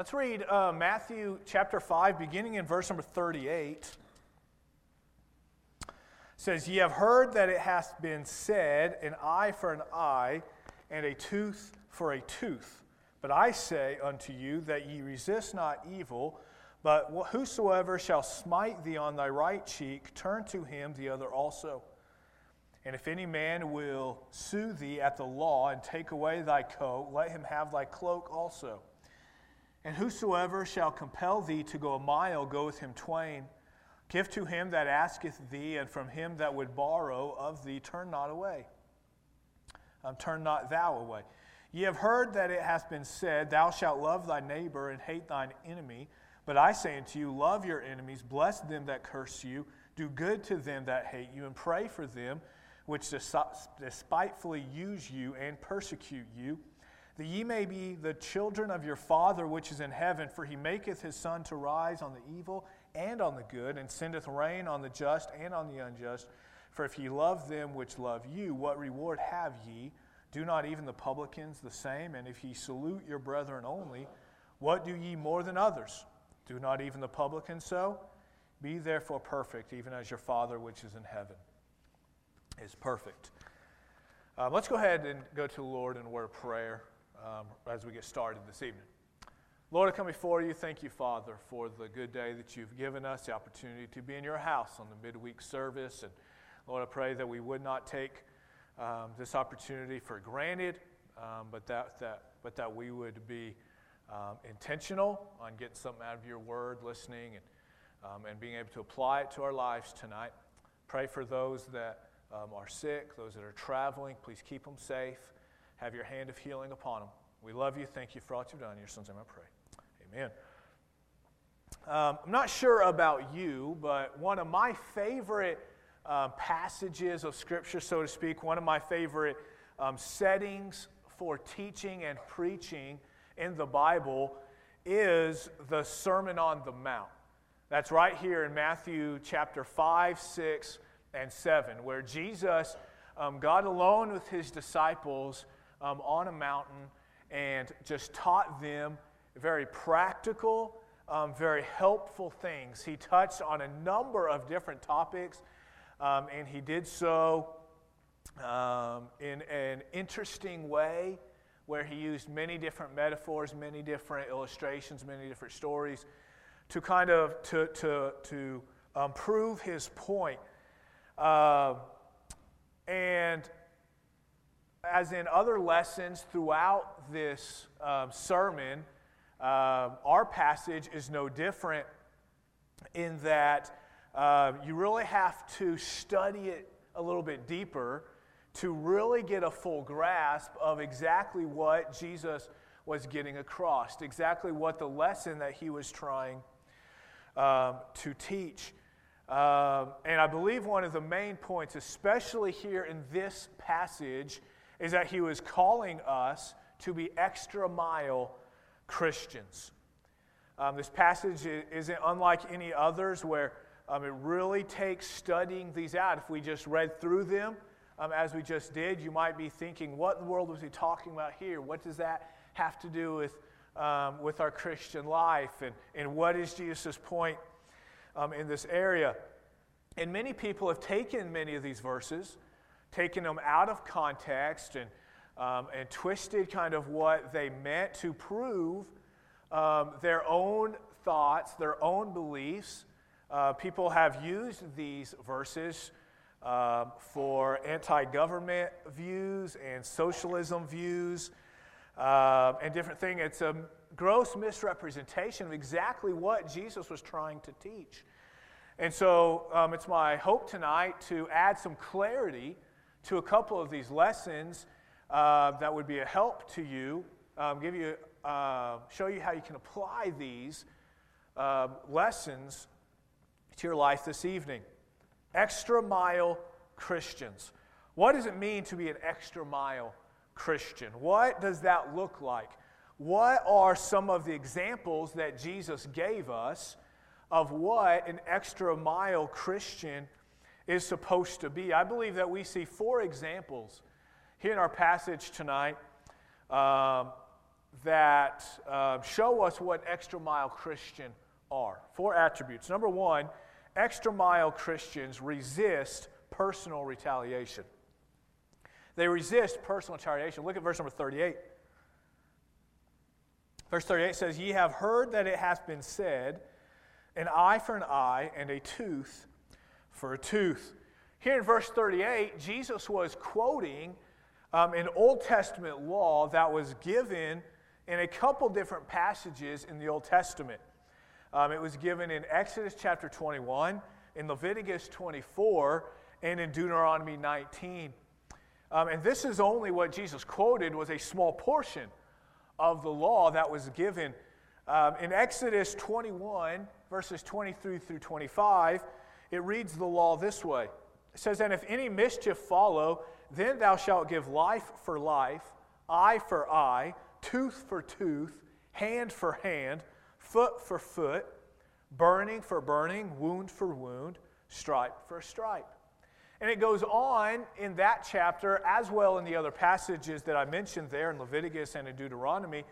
Let's read uh, Matthew chapter 5, beginning in verse number 38. It says, Ye have heard that it hath been said, An eye for an eye, and a tooth for a tooth. But I say unto you that ye resist not evil, but whosoever shall smite thee on thy right cheek, turn to him the other also. And if any man will sue thee at the law and take away thy coat, let him have thy cloak also. And whosoever shall compel thee to go a mile, go with him twain. Give to him that asketh thee, and from him that would borrow of thee, turn not away. Um, turn not thou away. Ye have heard that it hath been said, Thou shalt love thy neighbor and hate thine enemy. But I say unto you, Love your enemies, bless them that curse you, do good to them that hate you, and pray for them which despitefully use you and persecute you that ye may be the children of your Father which is in heaven, for he maketh his sun to rise on the evil and on the good, and sendeth rain on the just and on the unjust. For if ye love them which love you, what reward have ye? Do not even the publicans the same? And if ye salute your brethren only, what do ye more than others? Do not even the publicans so? Be therefore perfect, even as your Father which is in heaven is perfect. Uh, let's go ahead and go to the Lord in word of prayer um, as we get started this evening. Lord, I come before you. Thank you, Father, for the good day that you've given us, the opportunity to be in your house on the midweek service. And Lord, I pray that we would not take um, this opportunity for granted, um, but, that, that, but that we would be um, intentional on getting something out of your word, listening, and, um, and being able to apply it to our lives tonight. Pray for those that um, are sick, those that are traveling. Please keep them safe have your hand of healing upon them. We love you. Thank you for all you've done. In your son's name I pray. Amen. Um, I'm not sure about you, but one of my favorite um, passages of Scripture, so to speak, one of my favorite um, settings for teaching and preaching in the Bible is the Sermon on the Mount. That's right here in Matthew chapter 5, 6, and 7, where Jesus, um, God alone with his disciples, um, on a mountain and just taught them very practical, um, very helpful things. He touched on a number of different topics, um, and he did so um, in an interesting way where he used many different metaphors, many different illustrations, many different stories to kind of to, to, to um, prove his point. Uh, and as in other lessons throughout this um, sermon, uh, our passage is no different in that uh, you really have to study it a little bit deeper to really get a full grasp of exactly what Jesus was getting across, exactly what the lesson that he was trying um, to teach. Um, and I believe one of the main points, especially here in this passage, is that he was calling us to be extra mile Christians. Um, this passage isn't unlike any others where um, it really takes studying these out. If we just read through them um, as we just did, you might be thinking, what in the world was he talking about here? What does that have to do with, um, with our Christian life? And, and what is Jesus' point um, in this area? And many people have taken many of these verses taken them out of context and, um, and twisted kind of what they meant to prove um, their own thoughts, their own beliefs. Uh, people have used these verses uh, for anti government views and socialism views uh, and different things. It's a gross misrepresentation of exactly what Jesus was trying to teach. And so um, it's my hope tonight to add some clarity to a couple of these lessons uh, that would be a help to you, um, give you, uh, show you how you can apply these uh, lessons to your life this evening. Extra mile Christians. What does it mean to be an extra mile Christian? What does that look like? What are some of the examples that Jesus gave us of what an extra mile Christian is supposed to be. I believe that we see four examples here in our passage tonight um, that uh, show us what extra mile Christian are. Four attributes. Number one, extra mile Christians resist personal retaliation. They resist personal retaliation. Look at verse number 38. Verse 38 says, Ye have heard that it hath been said, an eye for an eye, and a tooth for a tooth. Here in verse 38, Jesus was quoting um, an Old Testament law that was given in a couple different passages in the Old Testament. Um, it was given in Exodus chapter 21, in Leviticus 24, and in Deuteronomy 19. Um, and this is only what Jesus quoted was a small portion of the law that was given. Um, in Exodus 21, verses 23 through 25, it reads the law this way. It says, And if any mischief follow, then thou shalt give life for life, eye for eye, tooth for tooth, hand for hand, foot for foot, burning for burning, wound for wound, stripe for stripe. And it goes on in that chapter, as well in the other passages that I mentioned there in Leviticus and in Deuteronomy,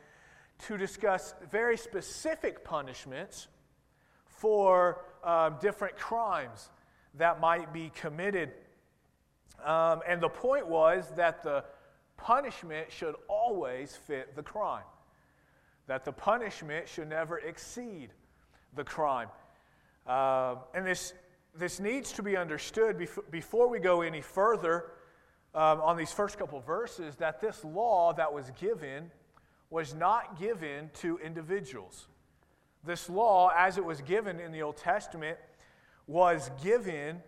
to discuss very specific punishments for uh, different crimes that might be committed. Um, and the point was that the punishment should always fit the crime, that the punishment should never exceed the crime. Uh, and this this needs to be understood before we go any further um, on these first couple verses that this law that was given was not given to individuals. This law, as it was given in the Old Testament, was given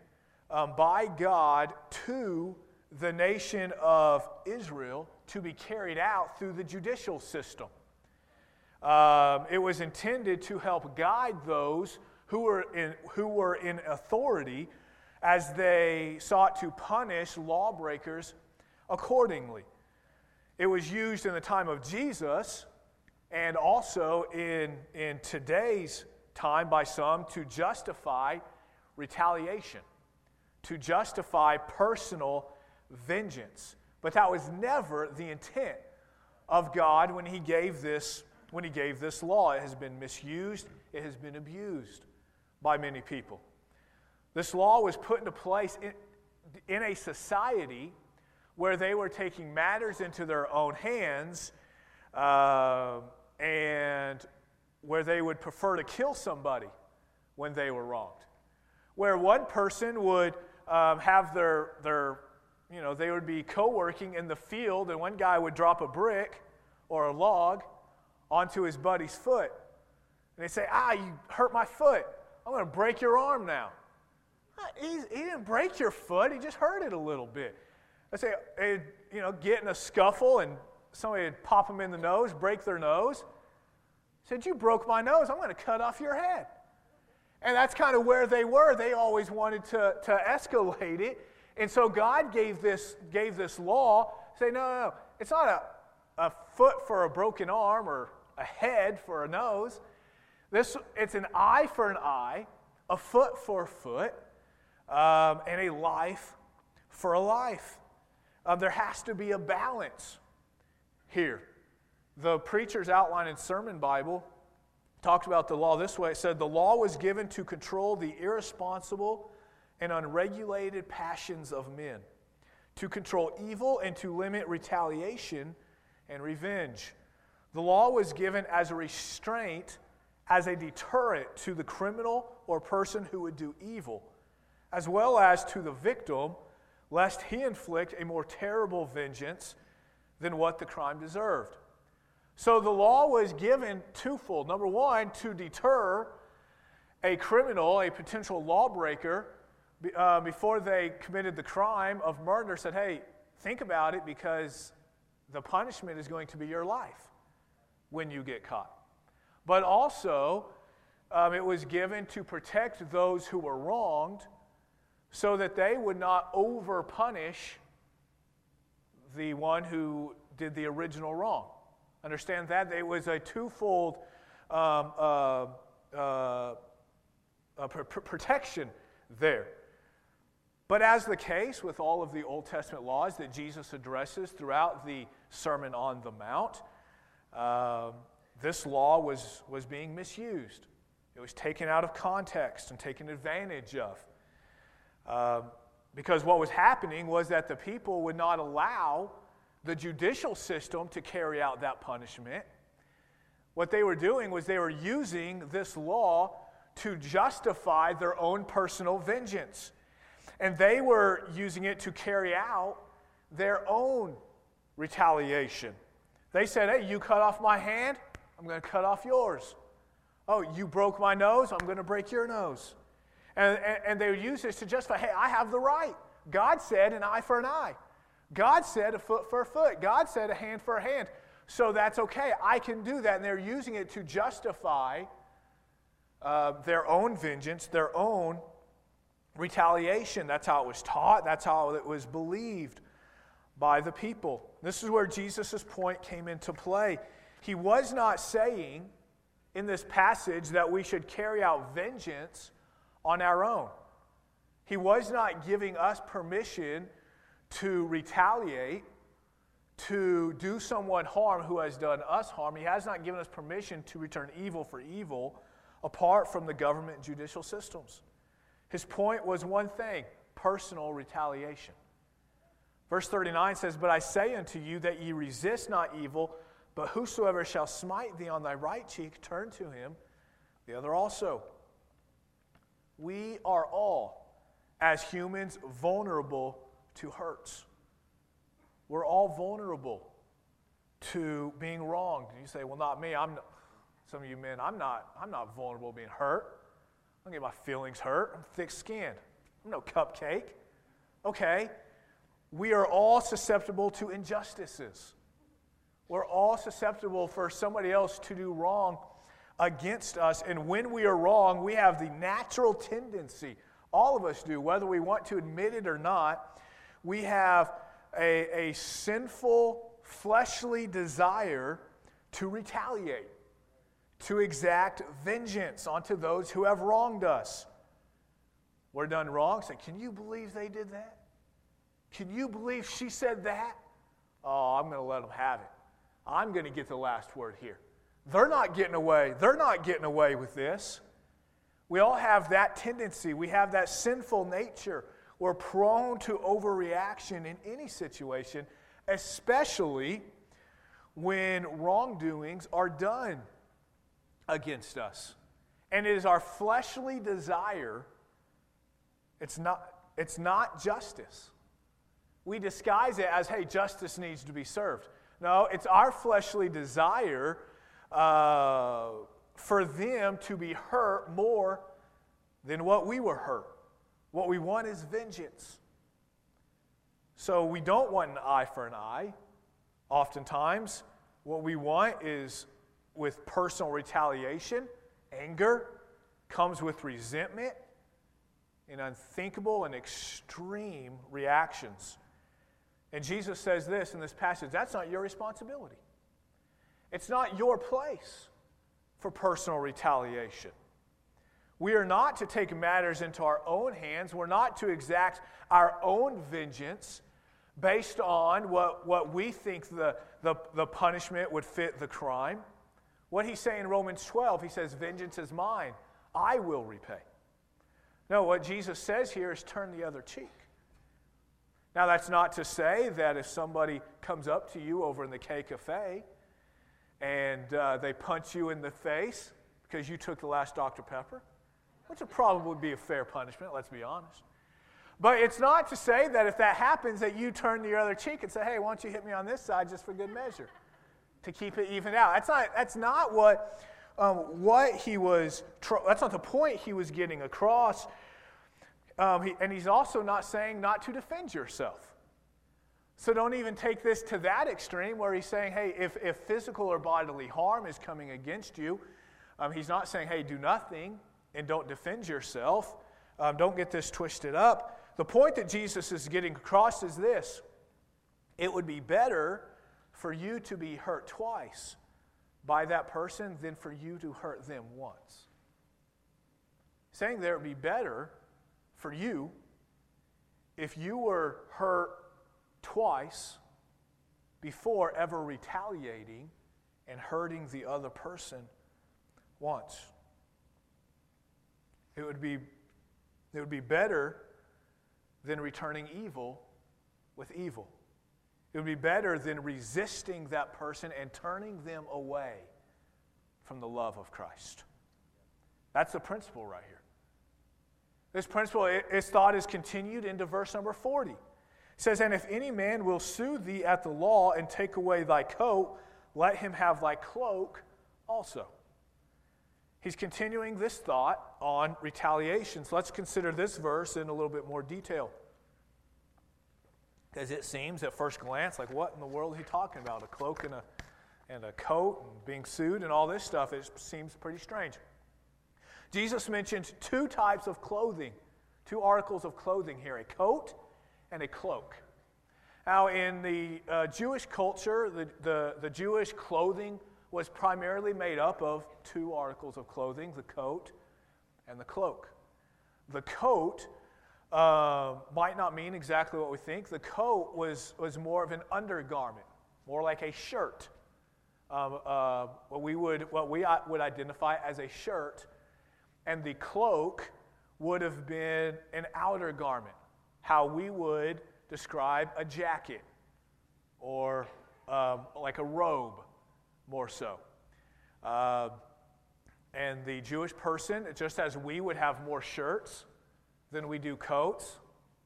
um, by God to the nation of Israel to be carried out through the judicial system. Um, it was intended to help guide those who were in, who were in authority as they sought to punish lawbreakers accordingly. It was used in the time of Jesus and also in, in today's time by some to justify retaliation, to justify personal vengeance. But that was never the intent of God when he gave this when he gave this law. It has been misused, it has been abused by many people. This law was put into place in, in a society where they were taking matters into their own hands uh, and where they would prefer to kill somebody when they were wronged. Where one person would um, have their, their, you know, they would be co working in the field, and one guy would drop a brick or a log onto his buddy's foot. And they say, Ah, you hurt my foot. I'm going to break your arm now. He's, he didn't break your foot, he just hurt it a little bit. Let's say, you know, get in a scuffle and somebody would pop them in the nose, break their nose. Said, You broke my nose, I'm going to cut off your head. And that's kind of where they were. They always wanted to, to escalate it. And so God gave this, gave this law say, no, no, no. It's not a, a foot for a broken arm or a head for a nose. This, it's an eye for an eye, a foot for a foot, um, and a life for a life. Um, there has to be a balance here. The preacher's outline in Sermon Bible talked about the law this way. It said, The law was given to control the irresponsible and unregulated passions of men, to control evil and to limit retaliation and revenge. The law was given as a restraint as a deterrent to the criminal or person who would do evil, as well as to the victim, lest he inflict a more terrible vengeance than what the crime deserved. So the law was given twofold. Number one, to deter a criminal, a potential lawbreaker, uh, before they committed the crime of murder, said, hey, think about it because the punishment is going to be your life when you get caught but also um, it was given to protect those who were wronged so that they would not over punish the one who did the original wrong. Understand that? It was a twofold um, uh, uh, uh, pr- protection there. But as the case with all of the Old Testament laws that Jesus addresses throughout the Sermon on the Mount, um, this law was, was being misused. It was taken out of context and taken advantage of. Um, because what was happening was that the people would not allow the judicial system to carry out that punishment. What they were doing was they were using this law to justify their own personal vengeance. And they were using it to carry out their own retaliation. They said, Hey, you cut off my hand, I'm going to cut off yours. Oh, you broke my nose, I'm going to break your nose. And, and, and they would use this to justify, hey, I have the right. God said an eye for an eye. God said a foot for a foot. God said a hand for a hand. So that's okay. I can do that. And they're using it to justify uh, their own vengeance, their own retaliation. That's how it was taught, that's how it was believed by the people. This is where Jesus' point came into play. He was not saying in this passage that we should carry out vengeance on our own. He was not giving us permission to retaliate, to do someone harm who has done us harm. He has not given us permission to return evil for evil apart from the government and judicial systems. His point was one thing personal retaliation. Verse 39 says, But I say unto you that ye resist not evil, but whosoever shall smite thee on thy right cheek, turn to him the other also. We are all, as humans, vulnerable to hurts. We're all vulnerable to being wronged. You say, well, not me. I'm not. some of you men, I'm not, I'm not vulnerable to being hurt. I don't get my feelings hurt. I'm thick skinned. I'm no cupcake. Okay. We are all susceptible to injustices. We're all susceptible for somebody else to do wrong against us. And when we are wrong, we have the natural tendency, all of us do, whether we want to admit it or not, we have a, a sinful, fleshly desire to retaliate, to exact vengeance onto those who have wronged us. We're done wrong. Say, can you believe they did that? Can you believe she said that? Oh, I'm going to let them have it. I'm going to get the last word here. They're not getting away. They're not getting away with this. We all have that tendency. We have that sinful nature. We're prone to overreaction in any situation, especially when wrongdoings are done against us. And it is our fleshly desire, it's not, it's not justice. We disguise it as, hey, justice needs to be served. No, it's our fleshly desire uh, for them to be hurt more than what we were hurt. What we want is vengeance. So we don't want an eye for an eye. Oftentimes, what we want is with personal retaliation, anger, comes with resentment and unthinkable and extreme reactions. And Jesus says this in this passage that's not your responsibility. It's not your place for personal retaliation. We are not to take matters into our own hands. We're not to exact our own vengeance based on what, what we think the, the, the punishment would fit the crime. What he's saying in Romans 12, he says, Vengeance is mine, I will repay. No, what Jesus says here is turn the other cheek. Now, that's not to say that if somebody comes up to you over in the K Cafe and uh, they punch you in the face because you took the last Dr. Pepper, which would probably be a fair punishment, let's be honest. But it's not to say that if that happens, that you turn the other cheek and say, hey, why don't you hit me on this side just for good measure to keep it even out. That's not, that's not what, um, what he was, that's not the point he was getting across. Um, he, and he's also not saying not to defend yourself. So don't even take this to that extreme where he's saying, hey, if, if physical or bodily harm is coming against you, um, he's not saying, hey, do nothing and don't defend yourself. Um, don't get this twisted up. The point that Jesus is getting across is this it would be better for you to be hurt twice by that person than for you to hurt them once. Saying there it would be better for you if you were hurt twice before ever retaliating and hurting the other person once. It would be, it would be better than returning evil with evil. It would be better than resisting that person and turning them away from the love of Christ. That's the principle right here. This principle, its thought is continued into verse number 40. Says, And if any man will sue thee at the law and take away thy coat, let him have thy cloak also. He's continuing this thought on retaliation. So let's consider this verse in a little bit more detail. Because it seems at first glance like what in the world is he talking about? A cloak and a, and a coat and being sued and all this stuff. It seems pretty strange. Jesus mentions two types of clothing, two articles of clothing here a coat and a cloak. Now, in the uh, Jewish culture, the, the, the Jewish clothing was primarily made up of two articles of clothing the coat and the cloak. The coat uh, might not mean exactly what we think. The coat was, was more of an undergarment, more like a shirt. Um, uh, what we would what we would identify as a shirt, and the cloak would have been an outer garment, how we would describe a jacket or um, like a robe, more so. Uh, and the Jewish person, just as we would have more shirts than we do coats,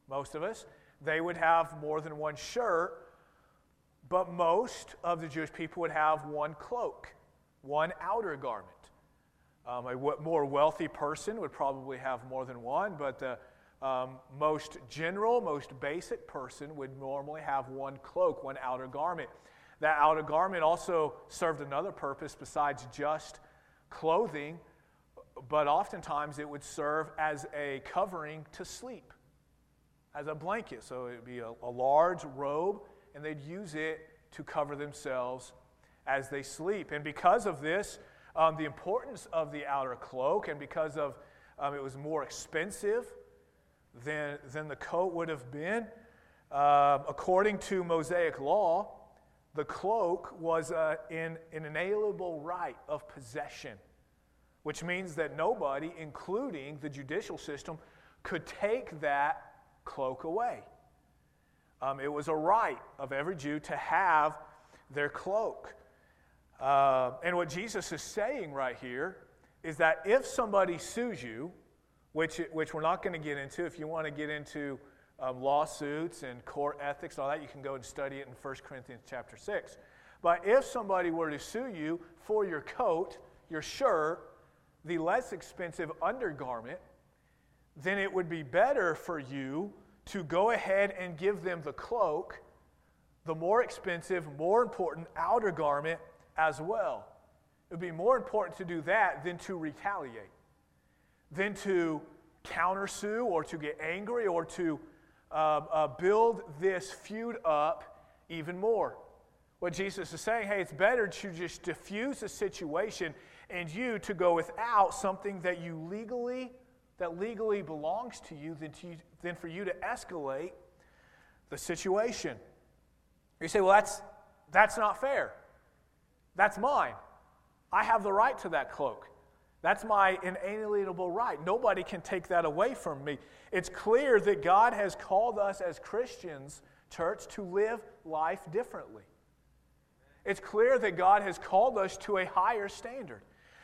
most of us, they would have more than one shirt, but most of the Jewish people would have one cloak, one outer garment. Um, a more wealthy person would probably have more than one, but the um, most general, most basic person would normally have one cloak, one outer garment. That outer garment also served another purpose besides just clothing, but oftentimes it would serve as a covering to sleep, as a blanket. So it would be a, a large robe, and they'd use it to cover themselves as they sleep. And because of this, um, the importance of the outer cloak, and because of um, it was more expensive than, than the coat would have been, uh, according to Mosaic law, the cloak was uh, an inalienable right of possession, which means that nobody, including the judicial system, could take that cloak away. Um, it was a right of every Jew to have their cloak. Uh, and what Jesus is saying right here is that if somebody sues you, which, which we're not going to get into, if you want to get into um, lawsuits and court ethics and all that, you can go and study it in 1 Corinthians chapter 6. But if somebody were to sue you for your coat, your shirt, the less expensive undergarment, then it would be better for you to go ahead and give them the cloak, the more expensive, more important outer garment as well. It would be more important to do that than to retaliate, than to countersue or to get angry or to uh, uh, build this feud up even more. What Jesus is saying, hey, it's better to just diffuse the situation and you to go without something that you legally that legally belongs to you than, to, than for you to escalate the situation. You say, well, that's, that's not fair. That's mine. I have the right to that cloak. That's my inalienable right. Nobody can take that away from me. It's clear that God has called us as Christians, church, to live life differently. It's clear that God has called us to a higher standard.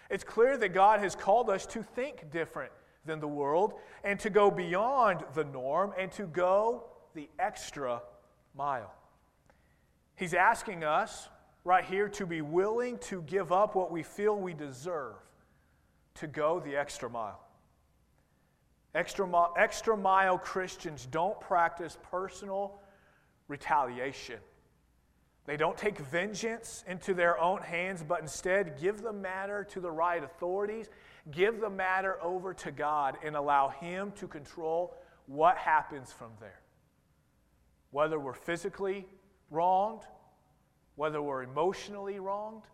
It's clear that God has called us to think different than the world and to go beyond the norm and to go the extra mile. He's asking us right here to be willing to give up what we feel we deserve to go the extra mile. Extra, mile, extra mile Christians don't practice personal retaliation. They don't take vengeance into their own hands, but instead give the matter to the right authorities, give the matter over to God, and allow Him to control what happens from there. Whether we're physically wronged, whether we're emotionally wronged,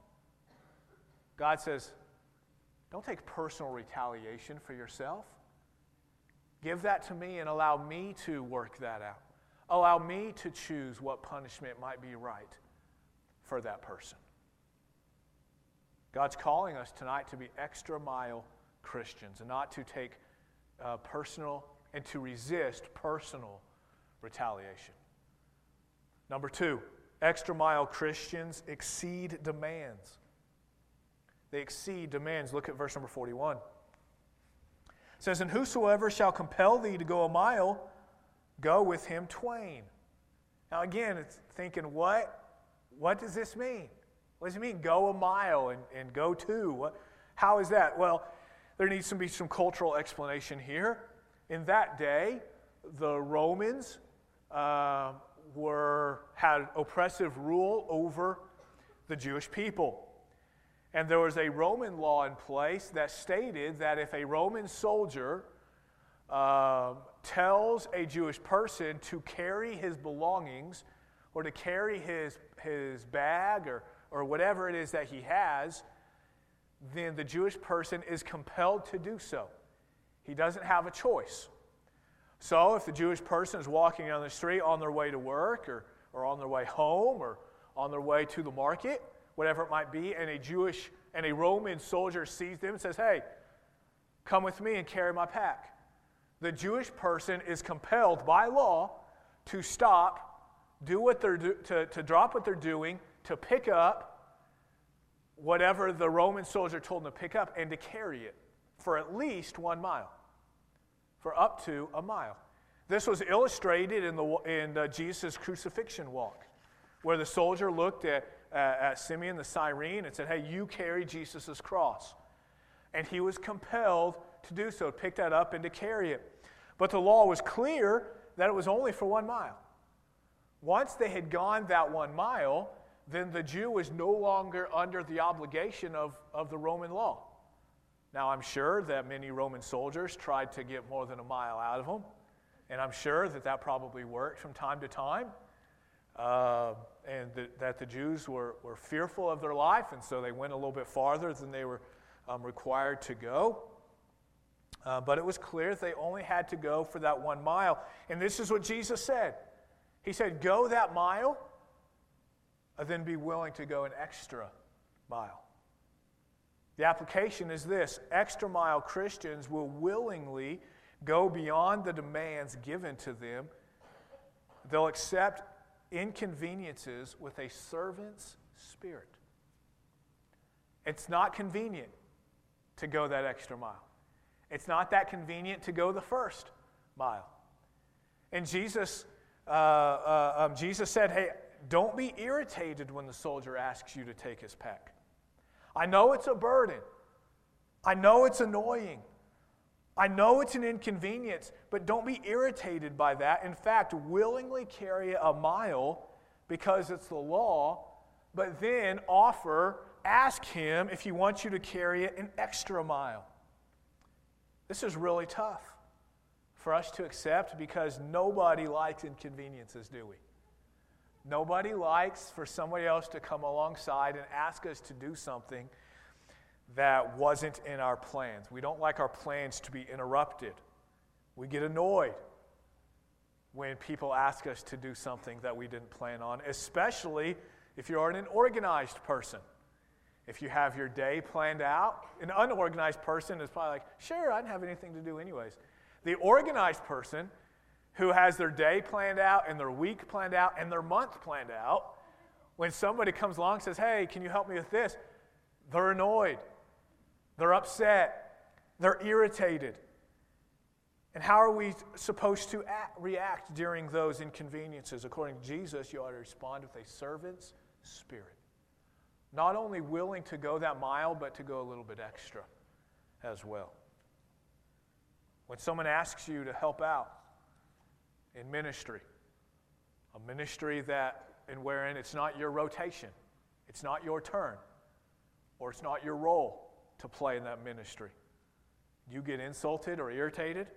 God says, don't take personal retaliation for yourself. Give that to me and allow me to work that out. Allow me to choose what punishment might be right for that person. God's calling us tonight to be extra mile Christians and not to take uh, personal and to resist personal retaliation. Number two, extra mile Christians exceed demands. They exceed demands. Look at verse number 41. It says, And whosoever shall compel thee to go a mile, go with him twain. Now, again, it's thinking, what? What does this mean? What does it mean, go a mile and, and go two? What, how is that? Well, there needs to be some cultural explanation here. In that day, the Romans uh, were, had oppressive rule over the Jewish people. And there was a Roman law in place that stated that if a Roman soldier uh, tells a Jewish person to carry his belongings or to carry his, his bag or, or whatever it is that he has, then the Jewish person is compelled to do so. He doesn't have a choice. So if the Jewish person is walking down the street on their way to work or, or on their way home or on their way to the market, whatever it might be, and a Jewish and a Roman soldier sees them and says, Hey, come with me and carry my pack. The Jewish person is compelled by law to stop, do what they're do, to, to drop what they're doing, to pick up whatever the Roman soldier told them to pick up, and to carry it for at least one mile, for up to a mile. This was illustrated in, the, in uh, Jesus' crucifixion walk, where the soldier looked at uh, at Simeon the Cyrene and said, Hey, you carry Jesus' cross. And he was compelled to do so, to pick that up and to carry it. But the law was clear that it was only for one mile. Once they had gone that one mile, then the Jew was no longer under the obligation of, of the Roman law. Now, I'm sure that many Roman soldiers tried to get more than a mile out of them, and I'm sure that that probably worked from time to time. Uh, and that the Jews were, were fearful of their life, and so they went a little bit farther than they were um, required to go. Uh, but it was clear they only had to go for that one mile. And this is what Jesus said He said, Go that mile, and then be willing to go an extra mile. The application is this extra mile Christians will willingly go beyond the demands given to them. They'll accept inconveniences with a servant's spirit. It's not convenient to go that extra mile. It's not that convenient to go the first mile. And Jesus, uh, uh, um, Jesus said, Hey, don't be irritated when the soldier asks you to take his pack. I know it's a burden. I know it's annoying. I know it's an inconvenience, but don't be irritated by that. In fact, willingly carry a mile because it's the law, but then offer, ask him if he wants you to carry it an extra mile. This is really tough for us to accept because nobody likes inconveniences, do we? Nobody likes for somebody else to come alongside and ask us to do something that wasn't in our plans. We don't like our plans to be interrupted. We get annoyed when people ask us to do something that we didn't plan on, especially if you're an organized person. If you have your day planned out, an unorganized person is probably like, sure, I didn't have anything to do anyways. The organized person who has their day planned out and their week planned out and their month planned out, when somebody comes along and says, hey, can you help me with this? They're annoyed. They're upset. They're irritated. And how are we supposed to act, react during those inconveniences? According to Jesus, you ought to respond with a servant's spirit. Not only willing to go that mile, but to go a little bit extra as well. When someone asks you to help out in ministry, a ministry that and wherein it's not your rotation, it's not your turn, or it's not your role, to play in that ministry. You get insulted or irritated.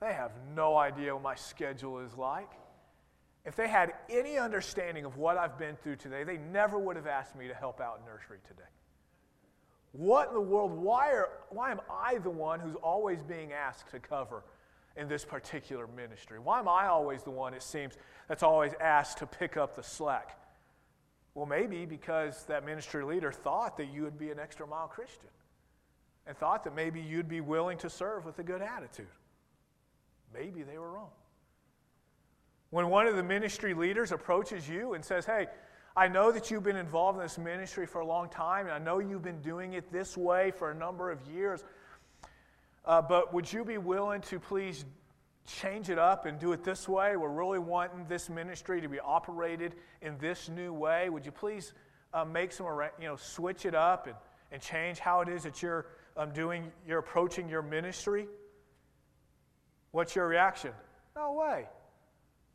They have no idea what my schedule is like. If they had any understanding of what I've been through today, they never would have asked me to help out in nursery today. What in the world? Why, are, why am I the one who's always being asked to cover in this particular ministry? Why am I always the one, it seems, that's always asked to pick up the slack? Well, maybe because that ministry leader thought that you would be an extra mile Christian and thought that maybe you'd be willing to serve with a good attitude. Maybe they were wrong. When one of the ministry leaders approaches you and says, Hey, I know that you've been involved in this ministry for a long time, and I know you've been doing it this way for a number of years, uh, but would you be willing to please change it up and do it this way? We're really wanting this ministry to be operated in this new way. Would you please uh, make some, you know, switch it up and, and change how it is that you're um, doing, you're approaching your ministry? What's your reaction? No way.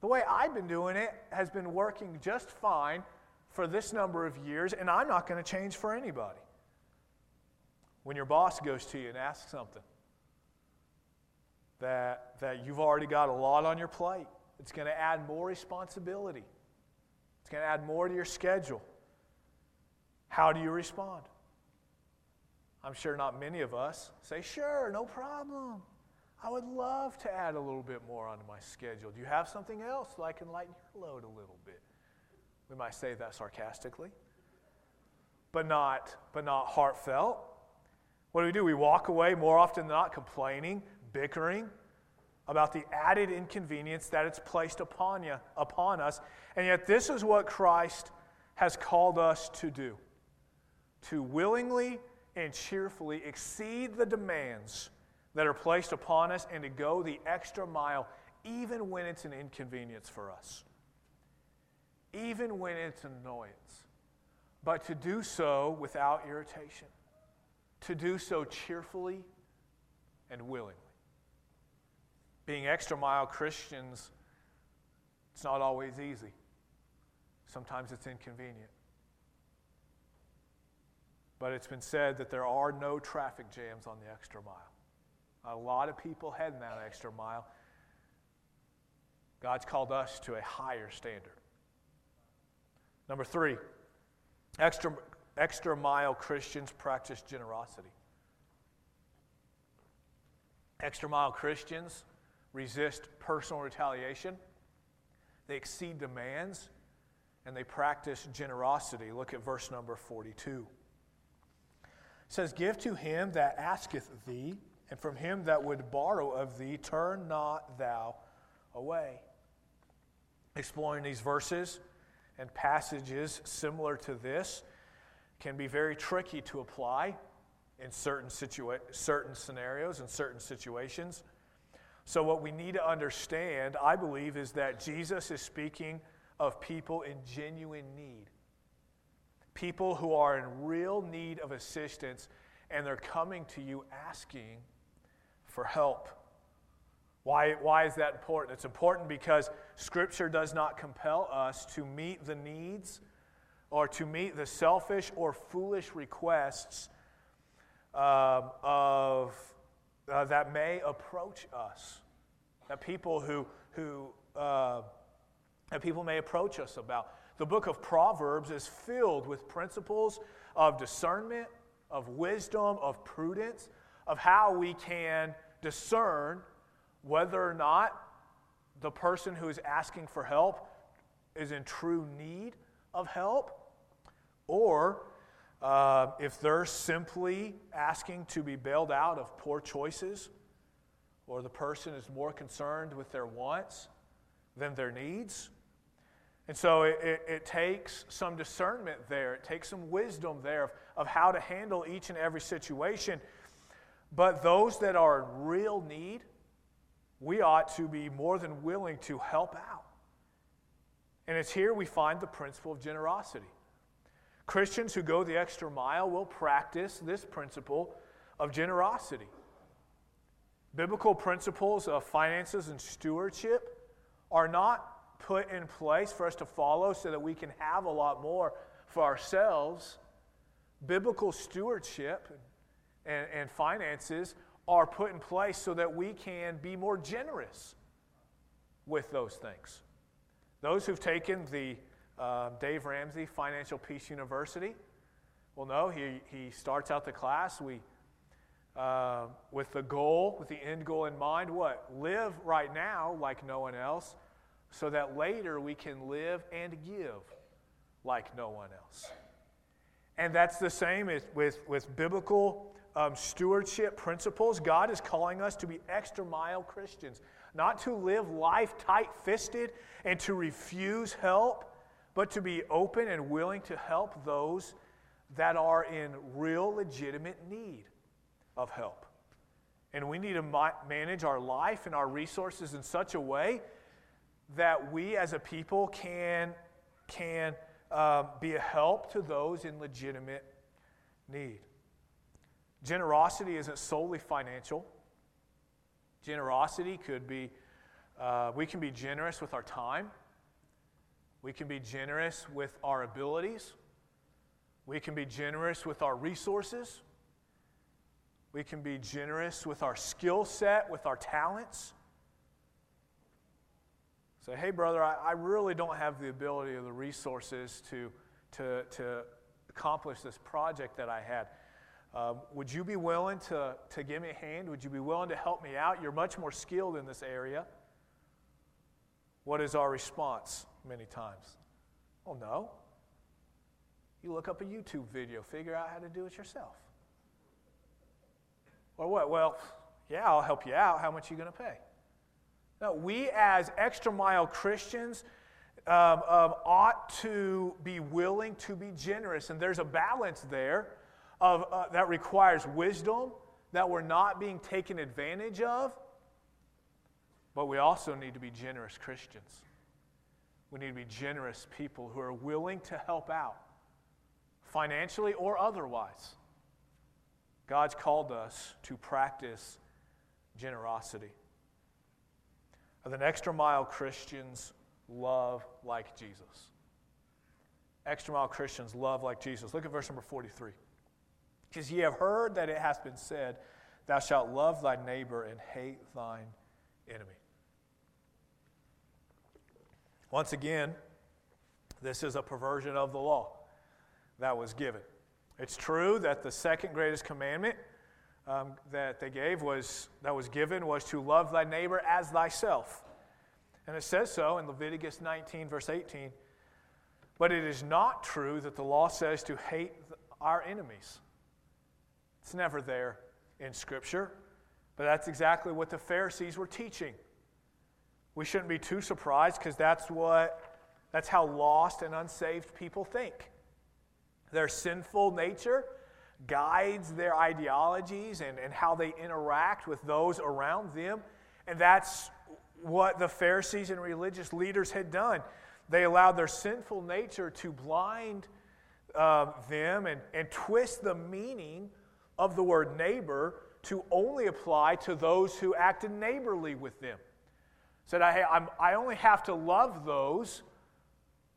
The way I've been doing it has been working just fine for this number of years, and I'm not going to change for anybody. When your boss goes to you and asks something that, that you've already got a lot on your plate, it's going to add more responsibility, it's going to add more to your schedule. How do you respond? I'm sure not many of us say, Sure, no problem. I would love to add a little bit more onto my schedule. Do you have something else that I can lighten your load a little bit? We might say that sarcastically, but not, but not heartfelt. What do we do? We walk away more often than not complaining, bickering about the added inconvenience that it's placed upon you, upon us. And yet this is what Christ has called us to do. To willingly and cheerfully exceed the demands that are placed upon us and to go the extra mile, even when it's an inconvenience for us, even when it's an annoyance, but to do so without irritation, to do so cheerfully and willingly. Being extra mile Christians, it's not always easy. Sometimes it's inconvenient. But it's been said that there are no traffic jams on the extra mile. A lot of people heading that extra mile. God's called us to a higher standard. Number three, extra, extra mile Christians practice generosity. Extra mile Christians resist personal retaliation, they exceed demands, and they practice generosity. Look at verse number 42. It says, Give to him that asketh thee and from him that would borrow of thee, turn not thou away. Exploring these verses and passages similar to this can be very tricky to apply in certain, situa- certain scenarios and certain situations. So, what we need to understand, I believe, is that Jesus is speaking of people in genuine need. People who are in real need of assistance, and they're coming to you asking for help. Why, why is that important? It's important because Scripture does not compel us to meet the needs or to meet the selfish or foolish requests um, of, uh, that may approach us. That people who, who uh, that people may approach us about. The book of Proverbs is filled with principles of discernment, of wisdom, of prudence, of how we can discern whether or not the person who is asking for help is in true need of help, or uh, if they're simply asking to be bailed out of poor choices, or the person is more concerned with their wants than their needs. And so it, it, it, takes some discernment there, it takes some wisdom there of, of how to handle each and every situation. But those that are in real need, we ought to be more than willing to help out. And it's here we find the principle of generosity. Christians who go the extra mile will practice this principle of generosity. Biblical principles of finances and stewardship are not put in place for us to follow so that we can have a lot more for ourselves. Biblical stewardship and, and finances are put in place so that we can be more generous with those things. Those who've taken the uh, Dave Ramsey Financial Peace University Well, no, he, he starts out the class we, uh, with the goal, with the end goal in mind what? Live right now like no one else so that later we can live and give like no one else. And that's the same with, with, with biblical um, stewardship principles. God is calling us to be extra mile Christians, not to live life tight fisted and to refuse help, but to be open and willing to help those that are in real legitimate need of help. And we need to ma- manage our life and our resources in such a way that we as a people can, can um, be a help to those in legitimate need. Generosity isn't solely financial. Generosity could be, uh, we can be generous with our time. We can be generous with our abilities. We can be generous with our resources. We can be generous with our skill set, with our talents. Say, hey, brother, I, I really don't have the ability or the resources to, to, to accomplish this project that I had. Um, would you be willing to, to give me a hand? Would you be willing to help me out? You're much more skilled in this area. What is our response many times? Oh, no. You look up a YouTube video, figure out how to do it yourself. Or what? Well, yeah, I'll help you out. How much are you going to pay? No, we as extra mile Christians um, um, ought to be willing to be generous. And there's a balance there of, uh, that requires wisdom, that we're not being taken advantage of. But we also need to be generous Christians. We need to be generous people who are willing to help out, financially or otherwise. God's called us to practice generosity. Then extra mile Christians love like Jesus. Extra mile Christians love like Jesus. Look at verse number 43. Because ye have heard that it has been said, Thou shalt love thy neighbor and hate thine enemy. Once again, this is a perversion of the law that was given. It's true that the second greatest commandment um, that they gave was that was given was to love thy neighbor as thyself. And it says so in Leviticus 19, verse 18. But it is not true that the law says to hate our enemies. It's never there in Scripture, but that's exactly what the Pharisees were teaching. We shouldn't be too surprised because that's what that's how lost and unsaved people think. Their sinful nature guides their ideologies and, and how they interact with those around them. And that's what the Pharisees and religious leaders had done. They allowed their sinful nature to blind uh, them and, and twist the meaning of the word neighbor to only apply to those who acted neighborly with them. Said, I, I'm, I only have to love those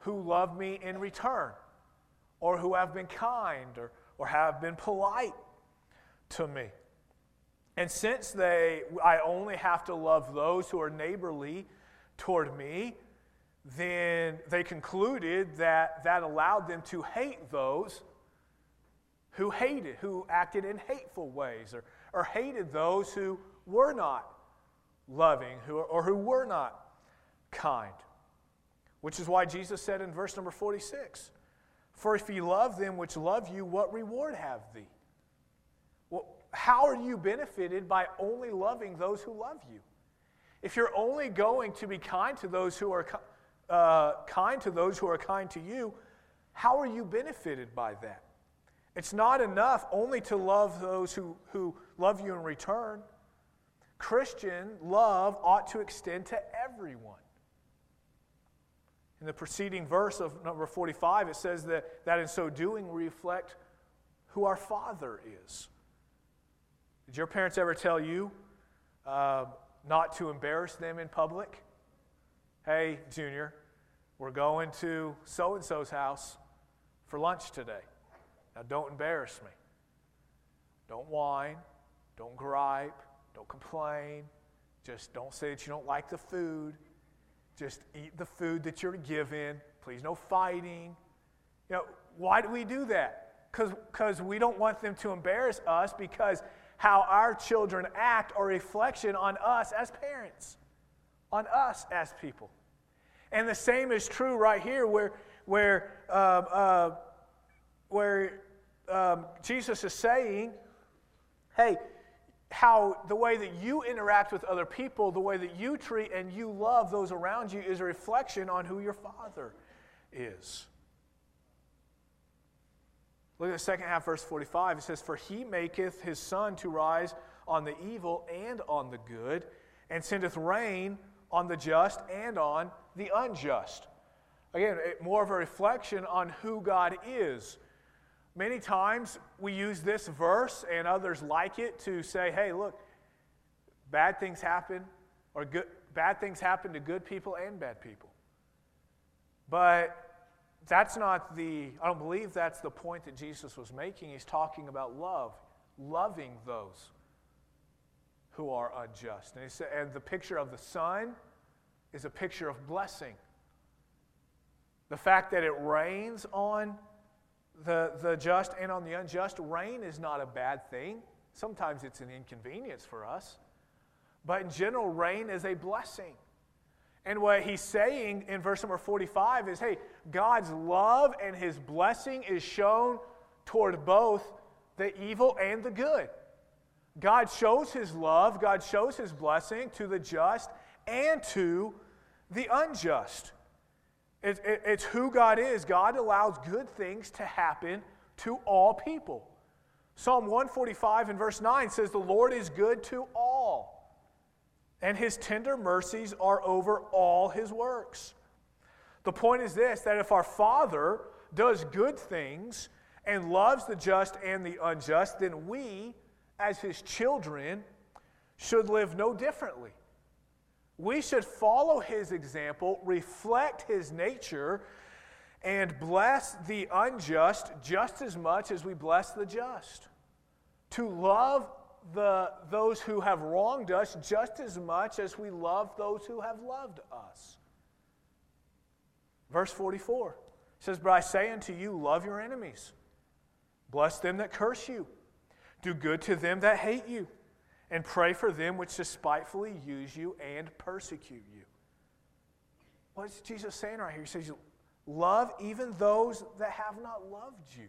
who love me in return, or who have been kind, or, or have been polite to me. And since they, I only have to love those who are neighborly toward me, then they concluded that that allowed them to hate those who hated, who acted in hateful ways, or, or hated those who were not loving who, or who were not kind. Which is why Jesus said in verse number 46 For if ye love them which love you, what reward have thee? Well, how are you benefited by only loving those who love you? If you're only going to be kind to those who are uh, kind to those who are kind to you, how are you benefited by that? It's not enough only to love those who, who love you in return. Christian love ought to extend to everyone. In the preceding verse of number 45, it says that, that in so doing we reflect who our Father is. Did your parents ever tell you uh, not to embarrass them in public? Hey, Junior, we're going to so and so's house for lunch today. Now, don't embarrass me. Don't whine. Don't gripe. Don't complain. Just don't say that you don't like the food. Just eat the food that you're given. Please, no fighting. You know, why do we do that? Because we don't want them to embarrass us because how our children act are reflection on us as parents, on us as people. And the same is true right here, where where, um, uh, where um, Jesus is saying, hey, how the way that you interact with other people, the way that you treat and you love those around you is a reflection on who your Father is. Look at the second half, verse 45. It says, For he maketh his sun to rise on the evil and on the good, and sendeth rain on the just and on the unjust. Again, more of a reflection on who God is. Many times we use this verse and others like it to say, hey, look, bad things happen, or good, bad things happen to good people and bad people. But that's not the, I don't believe that's the point that Jesus was making. He's talking about love, loving those who are unjust. And, he said, and the picture of the sun is a picture of blessing. The fact that it rains on the, the just and on the unjust, rain is not a bad thing. Sometimes it's an inconvenience for us. But in general, rain is a blessing. And what he's saying in verse number 45 is hey, God's love and his blessing is shown toward both the evil and the good. God shows his love, God shows his blessing to the just and to the unjust. It, it, it's who God is. God allows good things to happen to all people. Psalm 145 and verse 9 says, The Lord is good to all, and his tender mercies are over all his works. The point is this that if our Father does good things and loves the just and the unjust, then we, as his children, should live no differently. We should follow his example, reflect his nature, and bless the unjust just as much as we bless the just. To love the, those who have wronged us just as much as we love those who have loved us. Verse 44 says, But I say unto you, love your enemies, bless them that curse you, do good to them that hate you and pray for them which despitefully use you and persecute you. What is Jesus saying right here? He says, Love even those that have not loved you.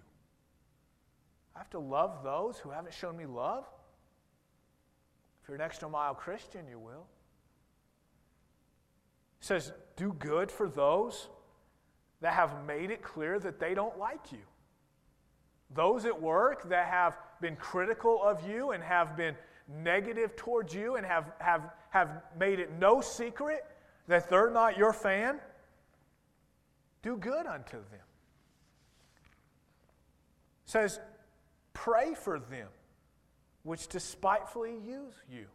I have to love those who haven't shown me love. If you're an extra mile Christian, you will. He says, Do good for those that have made it clear that they don't like you. Those at work that have been critical of you and have been negative towards you and have, have, have made it no secret that they're not your fan, do good unto them. It says, pray for them which despitefully use you.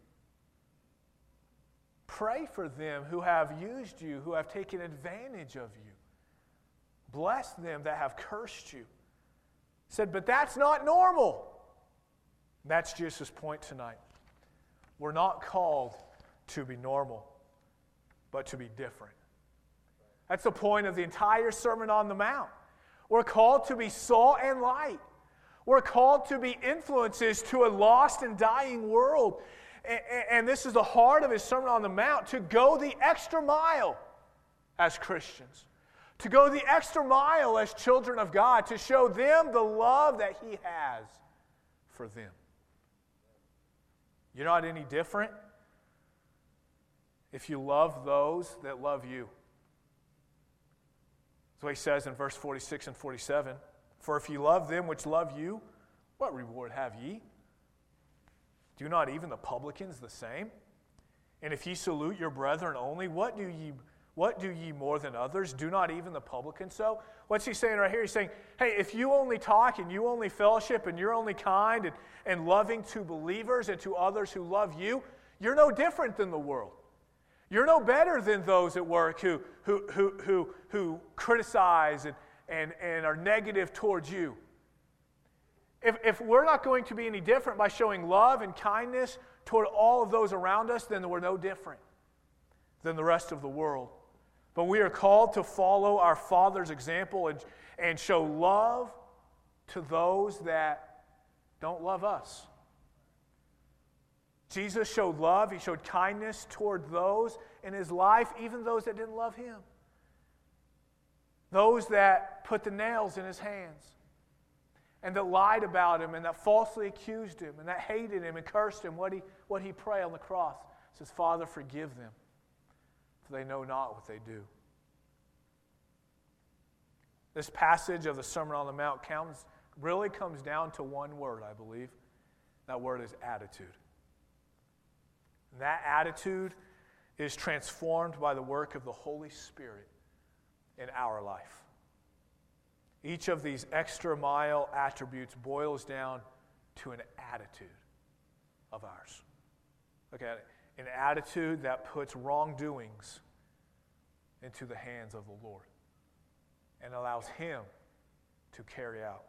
Pray for them who have used you, who have taken advantage of you. Bless them that have cursed you. Said, but that's not normal. That's Jesus' point tonight. We're not called to be normal, but to be different. That's the point of the entire Sermon on the Mount. We're called to be salt and light. We're called to be influences to a lost and dying world. And this is the heart of his Sermon on the Mount to go the extra mile as Christians, to go the extra mile as children of God, to show them the love that he has for them. You're not any different if you love those that love you. What he says in verse 46 and 47. For if you love them which love you, what reward have ye? Do not even the publicans the same? And if ye salute your brethren only, what do ye what do ye more than others? Do not even the publicans so? What's he saying right here? He's saying, hey, if you only talk and you only fellowship and you're only kind and, and loving to believers and to others who love you, you're no different than the world. You're no better than those at work who, who, who, who, who criticize and, and, and are negative towards you. If, if we're not going to be any different by showing love and kindness toward all of those around us, then we're no different than the rest of the world. But we are called to follow our Father's example and, and show love to those that don't love us. Jesus showed love, he showed kindness toward those in his life, even those that didn't love him. those that put the nails in his hands and that lied about him and that falsely accused him and that hated him and cursed him, what he, what he pray on the cross? Says, Father, forgive them, for they know not what they do. This passage of the Sermon on the Mount really comes down to one word, I believe. That word is attitude. And that attitude is transformed by the work of the Holy Spirit in our life. Each of these extra mile attributes boils down to an attitude of ours. Look at it. An attitude that puts wrongdoings into the hands of the Lord and allows Him to carry out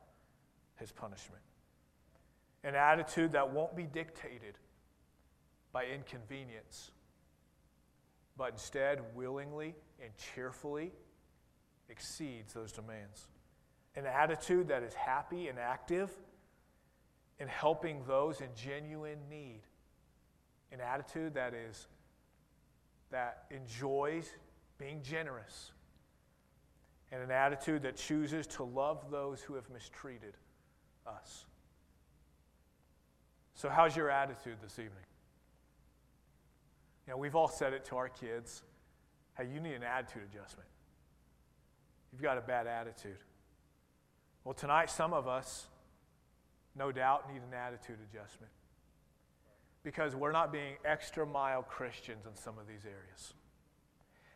His punishment. An attitude that won't be dictated by inconvenience, but instead willingly and cheerfully exceeds those demands. An attitude that is happy and active in helping those in genuine need. An attitude that is that enjoys being generous. And an attitude that chooses to love those who have mistreated us. So, how's your attitude this evening? You know, we've all said it to our kids hey, you need an attitude adjustment. You've got a bad attitude. Well, tonight, some of us, no doubt, need an attitude adjustment because we're not being extra mile Christians in some of these areas.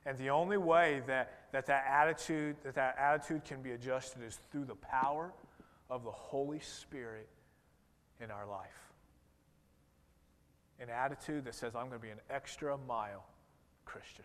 And the only way that that, that, attitude, that that attitude can be adjusted is through the power of the Holy Spirit in our life. An attitude that says, I'm going to be an extra mile Christian.